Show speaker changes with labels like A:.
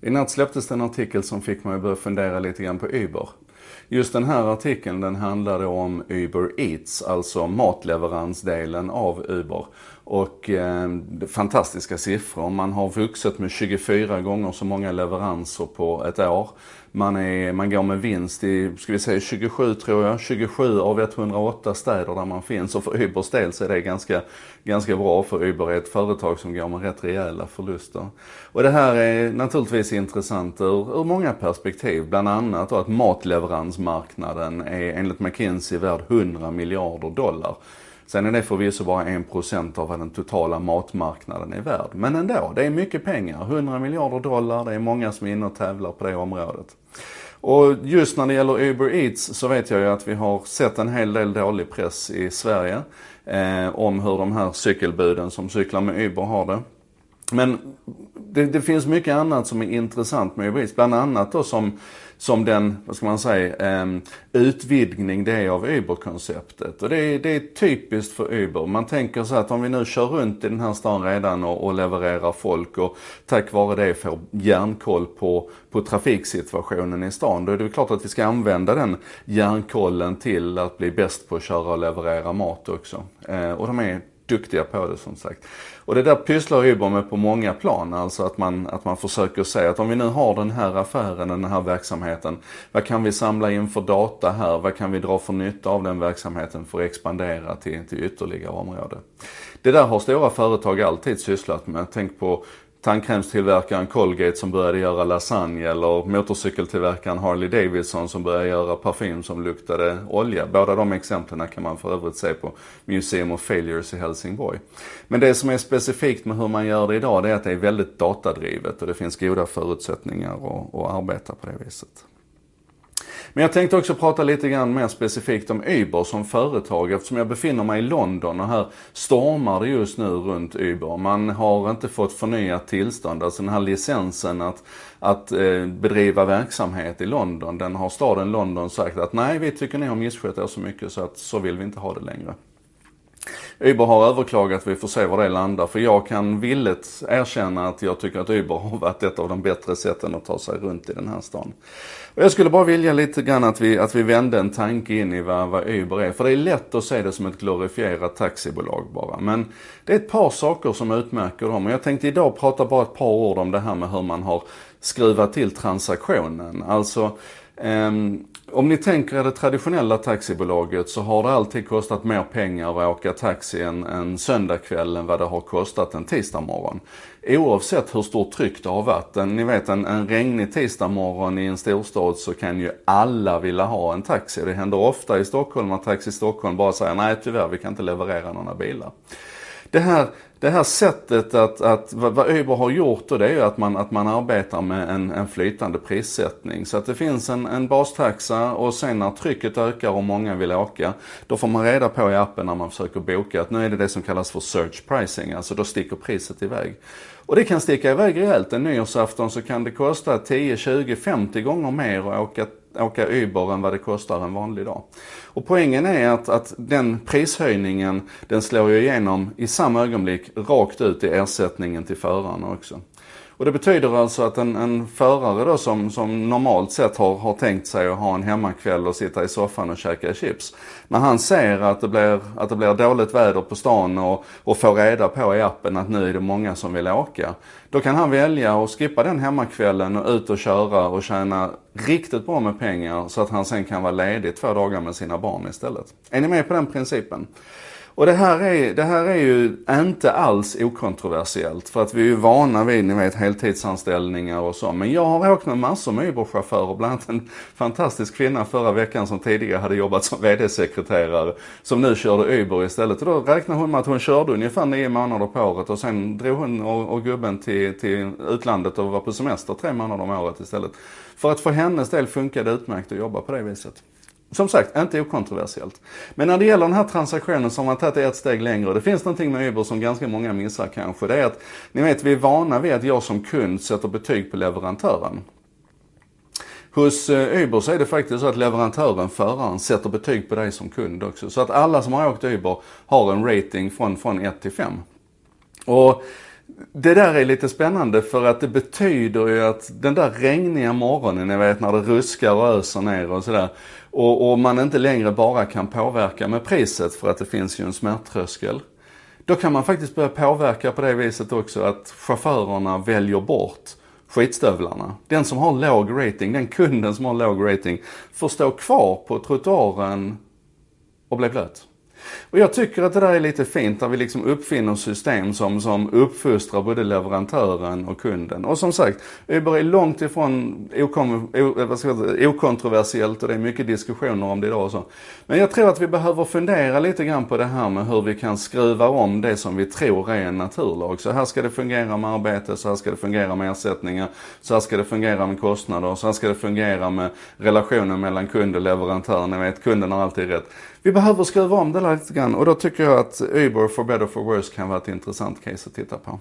A: I natt släpptes det en artikel som fick mig att börja fundera lite grann på Uber. Just den här artikeln den handlade om Uber Eats, alltså matleveransdelen av Uber. Och eh, fantastiska siffror. Man har vuxit med 24 gånger så många leveranser på ett år. Man, är, man går med vinst i, ska vi säga 27 tror jag, 27 av 108 städer där man finns. Och för Ubers del så är det ganska, ganska bra för Uber är ett företag som går med rätt rejäla förluster. Och det här är naturligtvis intressant ur, ur många perspektiv. Bland annat då att matleveransmarknaden är enligt McKinsey värd 100 miljarder dollar. Sen är det förvisso bara 1% av vad den totala matmarknaden är värd. Men ändå, det är mycket pengar. 100 miljarder dollar, det är många som är inne och tävlar på det området. Och just när det gäller Uber Eats så vet jag ju att vi har sett en hel del dålig press i Sverige eh, om hur de här cykelbuden som cyklar med Uber har det. Men det, det, finns mycket annat som är intressant med Uber Eats. Bland annat då som, som den, vad ska man säga, um, utvidgning det är av Uber-konceptet. Och det är, det är typiskt för Uber. Man tänker så att om vi nu kör runt i den här stan redan och, och levererar folk och tack vare det får järnkoll på, på trafiksituationen i stan. Då är det klart att vi ska använda den järnkollen till att bli bäst på att köra och leverera mat också. Uh, och de är duktiga på det som sagt. Och det där pysslar Uber med på många plan. Alltså att man, att man försöker säga att om vi nu har den här affären, den här verksamheten. Vad kan vi samla in för data här? Vad kan vi dra för nytta av den verksamheten för att expandera till, till ytterligare områden? Det där har stora företag alltid sysslat med. Tänk på tandkrämstillverkaren Colgate som började göra lasagne eller motorcykeltillverkaren Harley Davidson som började göra parfym som luktade olja. Båda de exemplen kan man för övrigt se på Museum of Failures i Helsingborg. Men det som är specifikt med hur man gör det idag det är att det är väldigt datadrivet och det finns goda förutsättningar att, att arbeta på det viset. Men jag tänkte också prata lite grann mer specifikt om Uber som företag eftersom jag befinner mig i London och här stormar det just nu runt Uber. Man har inte fått förnyat tillstånd, alltså den här licensen att, att eh, bedriva verksamhet i London. Den har staden London sagt att nej, vi tycker ni har misskött er så mycket så att så vill vi inte ha det längre. Uber har överklagat, vi får se var det landar. För jag kan villigt erkänna att jag tycker att Uber har varit ett av de bättre sätten att ta sig runt i den här stan. Och jag skulle bara vilja lite grann att vi, att vi vände en tanke in i vad, vad Uber är. För det är lätt att se det som ett glorifierat taxibolag bara. Men det är ett par saker som utmärker dem. Och jag tänkte idag prata bara ett par ord om det här med hur man har skruva till transaktionen. Alltså Um, om ni tänker er det traditionella taxibolaget så har det alltid kostat mer pengar att åka taxi en, en söndagkväll än vad det har kostat en tisdagmorgon. Oavsett hur stort tryck det har varit. En, ni vet en, en regnig tisdagmorgon i en storstad så kan ju alla vilja ha en taxi. Det händer ofta i Stockholm att Taxi Stockholm bara säger nej tyvärr vi kan inte leverera några bilar. Det här det här sättet att, att vad Uber har gjort då det är ju att man, att man arbetar med en, en flytande prissättning. Så att det finns en, en bastaxa och sen när trycket ökar och många vill åka, då får man reda på i appen när man försöker boka att nu är det det som kallas för search pricing, alltså då sticker priset iväg. Och det kan sticka iväg rejält. En nyårsafton så kan det kosta 10, 20, 50 gånger mer att åka åka Uber än vad det kostar en vanlig dag. Och poängen är att, att den prishöjningen den slår ju igenom i samma ögonblick rakt ut i ersättningen till förarna också. Och det betyder alltså att en, en förare då som, som normalt sett har, har tänkt sig att ha en hemmakväll och sitta i soffan och käka chips. När han ser att det blir, att det blir dåligt väder på stan och, och får reda på i appen att nu är det många som vill åka. Då kan han välja att skippa den hemmakvällen och ut och köra och tjäna riktigt bra med pengar så att han sen kan vara ledig två dagar med sina barn istället. Är ni med på den principen? Och det här, är, det här är ju inte alls okontroversiellt för att vi är ju vana vid, ni vet, heltidsanställningar och så. Men jag har åkt med massor med Uber-chaufförer, bland annat en fantastisk kvinna förra veckan som tidigare hade jobbat som VD-sekreterare, som nu körde Uber istället. Och då räknade hon med att hon körde ungefär nio månader på året och sen drog hon och, och gubben till, till utlandet och var på semester tre månader om året istället. För att för hennes del funkade det utmärkt att jobba på det viset. Som sagt, inte okontroversiellt. Men när det gäller den här transaktionen så har man tagit det ett steg längre. Det finns någonting med Uber som ganska många missar kanske. Det är att, ni vet, vi är vana vid att jag som kund sätter betyg på leverantören. Hos eh, Uber så är det faktiskt så att leverantören, föraren, sätter betyg på dig som kund också. Så att alla som har åkt Uber har en rating från, från 1 till 5. Och det där är lite spännande för att det betyder ju att den där regniga morgonen, ni vet när det ruskar och öser ner och sådär. Och, och man inte längre bara kan påverka med priset för att det finns ju en smärttröskel. Då kan man faktiskt börja påverka på det viset också att chaufförerna väljer bort skitstövlarna. Den som har låg rating, den kunden som har låg rating, får stå kvar på trottoaren och bli blöt. Och jag tycker att det där är lite fint när vi liksom uppfinner system som, som uppfostrar både leverantören och kunden. Och som sagt, Uber är långt ifrån o, eh, säga, okontroversiellt och det är mycket diskussioner om det idag och så. Men jag tror att vi behöver fundera lite grann på det här med hur vi kan skruva om det som vi tror är en naturlag. Så här ska det fungera med arbete, så här ska det fungera med ersättningar, så här ska det fungera med kostnader, så här ska det fungera med relationen mellan kund och leverantör. Ni vet, kunden har alltid rätt. Vi behöver skruva om det där lite grann och då tycker jag att Uber for better for worse kan vara ett intressant case att titta på.